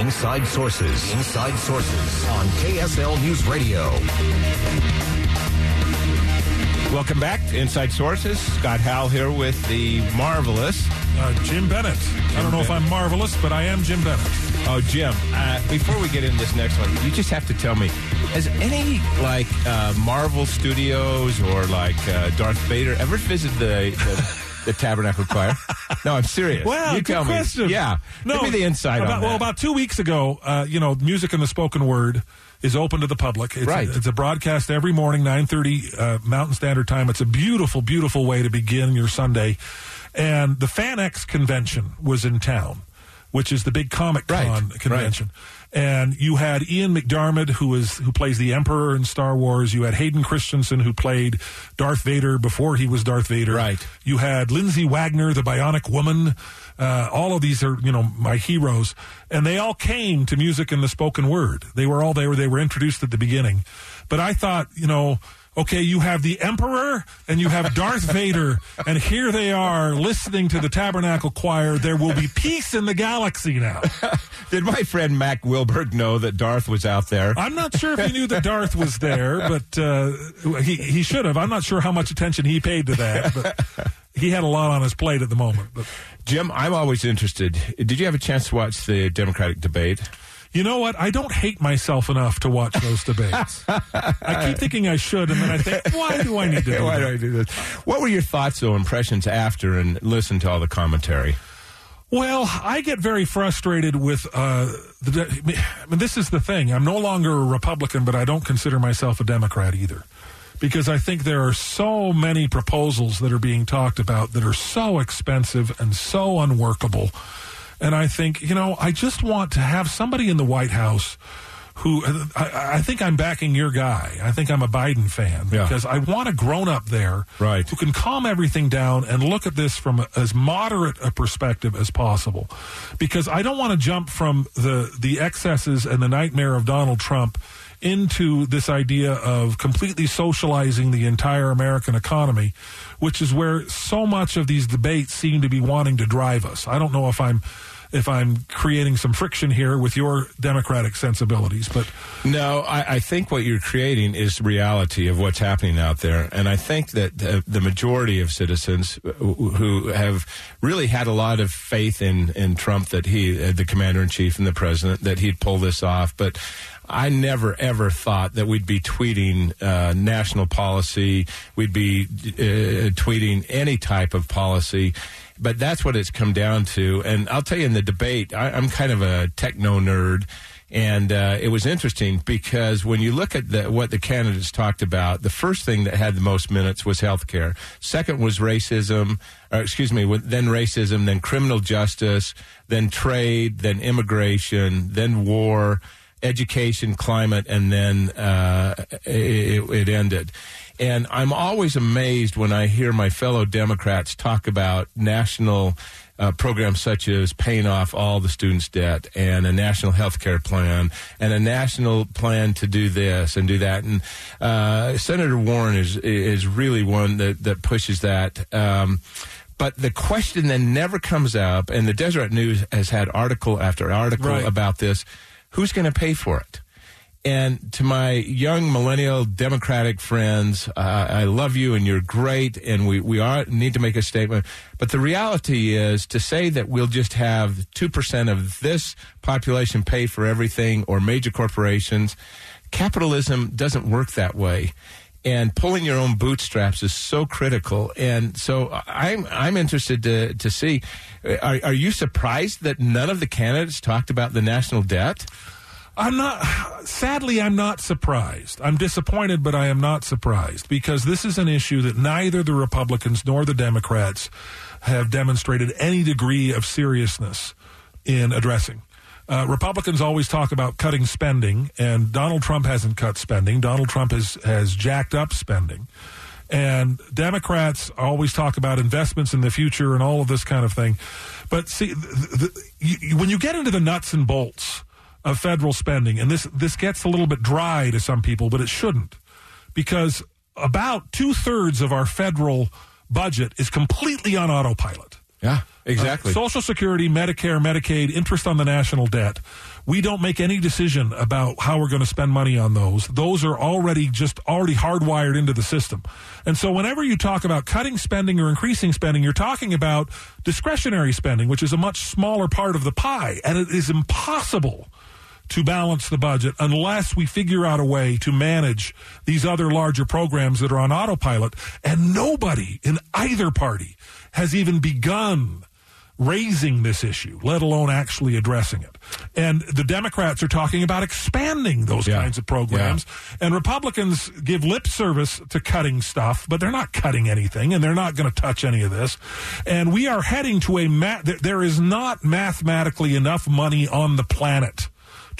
Inside Sources. Inside Sources on KSL News Radio. Welcome back to Inside Sources. Scott Howell here with the marvelous uh, Jim Bennett. I don't know if I'm marvelous, but I am Jim Bennett. Oh, Jim, uh, before we get into this next one, you just have to tell me has any like uh, Marvel Studios or like uh, Darth Vader ever visited the, the the Tabernacle Choir? No, I'm serious. Well, you good tell question. me. Yeah, no, give me the insight about, on Well, about two weeks ago, uh, you know, music and the spoken word is open to the public. It's, Right. A, it's a broadcast every morning, nine thirty uh, Mountain Standard Time. It's a beautiful, beautiful way to begin your Sunday. And the FanX convention was in town, which is the big Comic Con Right, convention. And you had Ian McDiarmid, who is who plays the Emperor in Star Wars. You had Hayden Christensen, who played Darth Vader before he was Darth Vader. Right. You had Lindsay Wagner, the Bionic Woman. Uh, all of these are, you know, my heroes, and they all came to music and the spoken word. They were all they were. They were introduced at the beginning, but I thought, you know, okay, you have the Emperor and you have Darth Vader, and here they are listening to the Tabernacle Choir. There will be peace in the galaxy now. Did my friend Mack Wilberg know that Darth was out there? I'm not sure if he knew that Darth was there, but uh, he he should have. I'm not sure how much attention he paid to that, but he had a lot on his plate at the moment. But Jim, I'm always interested. Did you have a chance to watch the Democratic debate? You know what? I don't hate myself enough to watch those debates. I keep thinking I should, and then I think, why do I need to do Why that? do I do this? What were your thoughts or impressions after and listen to all the commentary? Well, I get very frustrated with uh, the. I mean, this is the thing. I'm no longer a Republican, but I don't consider myself a Democrat either, because I think there are so many proposals that are being talked about that are so expensive and so unworkable. And I think, you know, I just want to have somebody in the White House who I, I think I'm backing your guy. I think I'm a Biden fan Yeah. because I want a grown up there Right. who can calm everything down and look at this from a, as moderate a perspective as possible. Because I don't want to jump from the the excesses and the nightmare of Donald Trump into this idea of completely socializing the entire American economy, which is where so much of these debates seem to be wanting to drive us. I don't know if I'm if I'm creating some friction here with your democratic sensibilities, but No, I, I think what you're creating is reality of what's happening out there, and I think that the, the majority of citizens who have really had a lot of faith in in Trump that he, uh, the commander in chief and the president, that he'd pull this off, but. I never ever thought that we'd be tweeting uh, national policy, we'd be uh, tweeting any type of policy, but that's what it's come down to. And I'll tell you, in the debate, I, I'm kind of a techno nerd, and uh, it was interesting because when you look at the, what the candidates talked about, the first thing that had the most minutes was health care. Second was racism, or excuse me, then racism, then criminal justice, then trade, then immigration, then war, education, climate, and then uh, it, it ended. And I'm always amazed when I hear my fellow Democrats talk about national uh, programs such as paying off all the students' debt and a national health care plan and a national plan to do this and do that. And uh, Senator Warren is is really one that, that pushes that. Um, but the question then never comes up, and the Deseret News has had article after article Right. about this. Who's going to pay for it? And to my young millennial Democratic friends, uh, I love you and you're great, and we, we are, need to make a statement. But the reality is to say that we'll just have 2% of this population pay for everything or major corporations, capitalism doesn't work that way. And pulling your own bootstraps is so critical. And so I'm, I'm interested to, to see are, are you surprised that none of the candidates talked about the national debt? I'm not, sadly, I'm not surprised. I'm disappointed, but I am not surprised because this is an issue that neither the Republicans nor the Democrats have demonstrated any degree of seriousness in addressing. Uh, Republicans always talk about cutting spending, and Donald Trump hasn't cut spending. Donald Trump has has jacked up spending, and Democrats always talk about investments in the future and all of this kind of thing. But see, the, the, you, when you get into the nuts and bolts of federal spending, and this this gets a little bit dry to some people, but it shouldn't, because about two thirds of our federal budget is completely on autopilot. Yeah, exactly. Uh, Social Security, Medicare, Medicaid, interest on the national debt. We don't make any decision about how we're going to spend money on those. Those are already just already hardwired into the system. And so whenever you talk about cutting spending or increasing spending, you're talking about discretionary spending, which is a much smaller part of the pie. And it is impossible to balance the budget unless we figure out a way to manage these other larger programs that are on autopilot. And nobody in either party has even begun raising this issue, let alone actually addressing it. And the Democrats are talking about expanding those Yeah. kinds of programs. And Republicans give lip service to cutting stuff, but they're not cutting anything and they're not going to touch any of this. And we are heading to a, ma- there- there is not mathematically enough money on the planet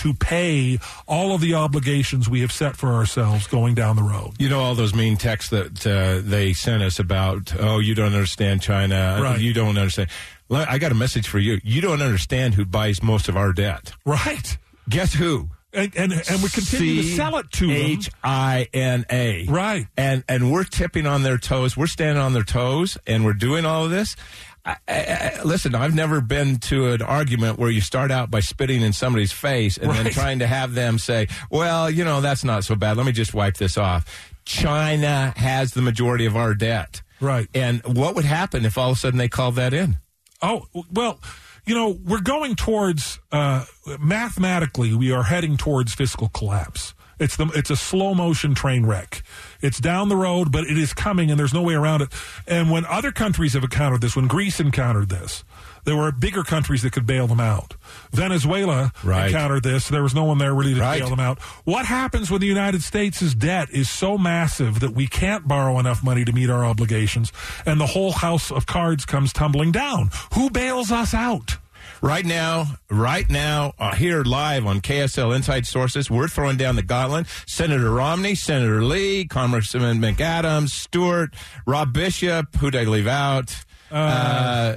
to pay all of the obligations we have set for ourselves going down the road. You know all those mean texts that uh, they sent us about, oh, you don't understand China. Right. You don't understand. I got a message for you. You don't understand who buys most of our debt. Right. Guess who? And, and, and we continue to sell it to them. H I N A. Right. And and we're tipping on their toes. We're standing on their toes, and we're doing all of this. I, I, I, listen, I've never been to an argument where you start out by spitting in somebody's face and then trying to have them say, "Well, you know, that's not so bad. Let me just wipe this off." China has the majority of our debt. Right. And what would happen if all of a sudden they called that in? Oh, well, you know, we're going towards uh, mathematically, we are heading towards fiscal collapse. It's the it's a slow motion train wreck. It's down the road, but it is coming, and there's no way around it. And when other countries have encountered this, when Greece encountered this, there were bigger countries that could bail them out. Venezuela Right. encountered this. There was no one there really to Right. bail them out. What happens when the United States' debt is so massive that we can't borrow enough money to meet our obligations, and the whole house of cards comes tumbling down? Who bails us out? Right now, right now, uh, here live on KSL Inside Sources, we're throwing down the gauntlet. Senator Romney, Senator Lee, Congressman McAdams, Stewart, Rob Bishop, who did I leave out? Uh,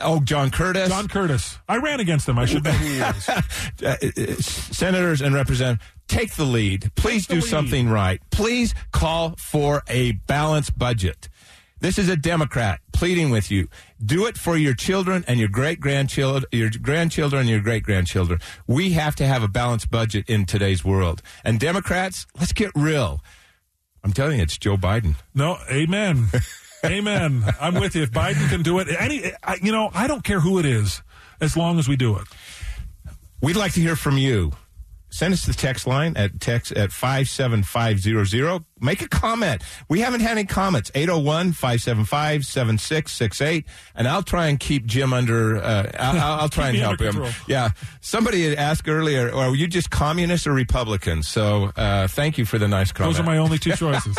oh, John Curtis. John Curtis. I ran against him. I should know who he is. Uh, uh, senators and representatives, take the lead. Please the do something right. Please call for a balanced budget. This is a Democrat pleading with you. Do it for your children and your great grandchildren, your grandchildren and your great grandchildren. We have to have a balanced budget in today's world. And Democrats, let's get real. I'm telling you, it's Joe Biden. No, amen. amen. I'm with you. If Biden can do it, any, you know, I don't care who it is, as long as we do it. We'd like to hear from you. Send us the text line at text at 57500. Make a comment. We haven't had any comments. 801 575 7668. And I'll try and keep Jim under, uh, I'll, I'll- try and help him. Yeah. Somebody had asked earlier, are you just communist or Republican? So uh, thank you for the nice comment. Those are my only two choices.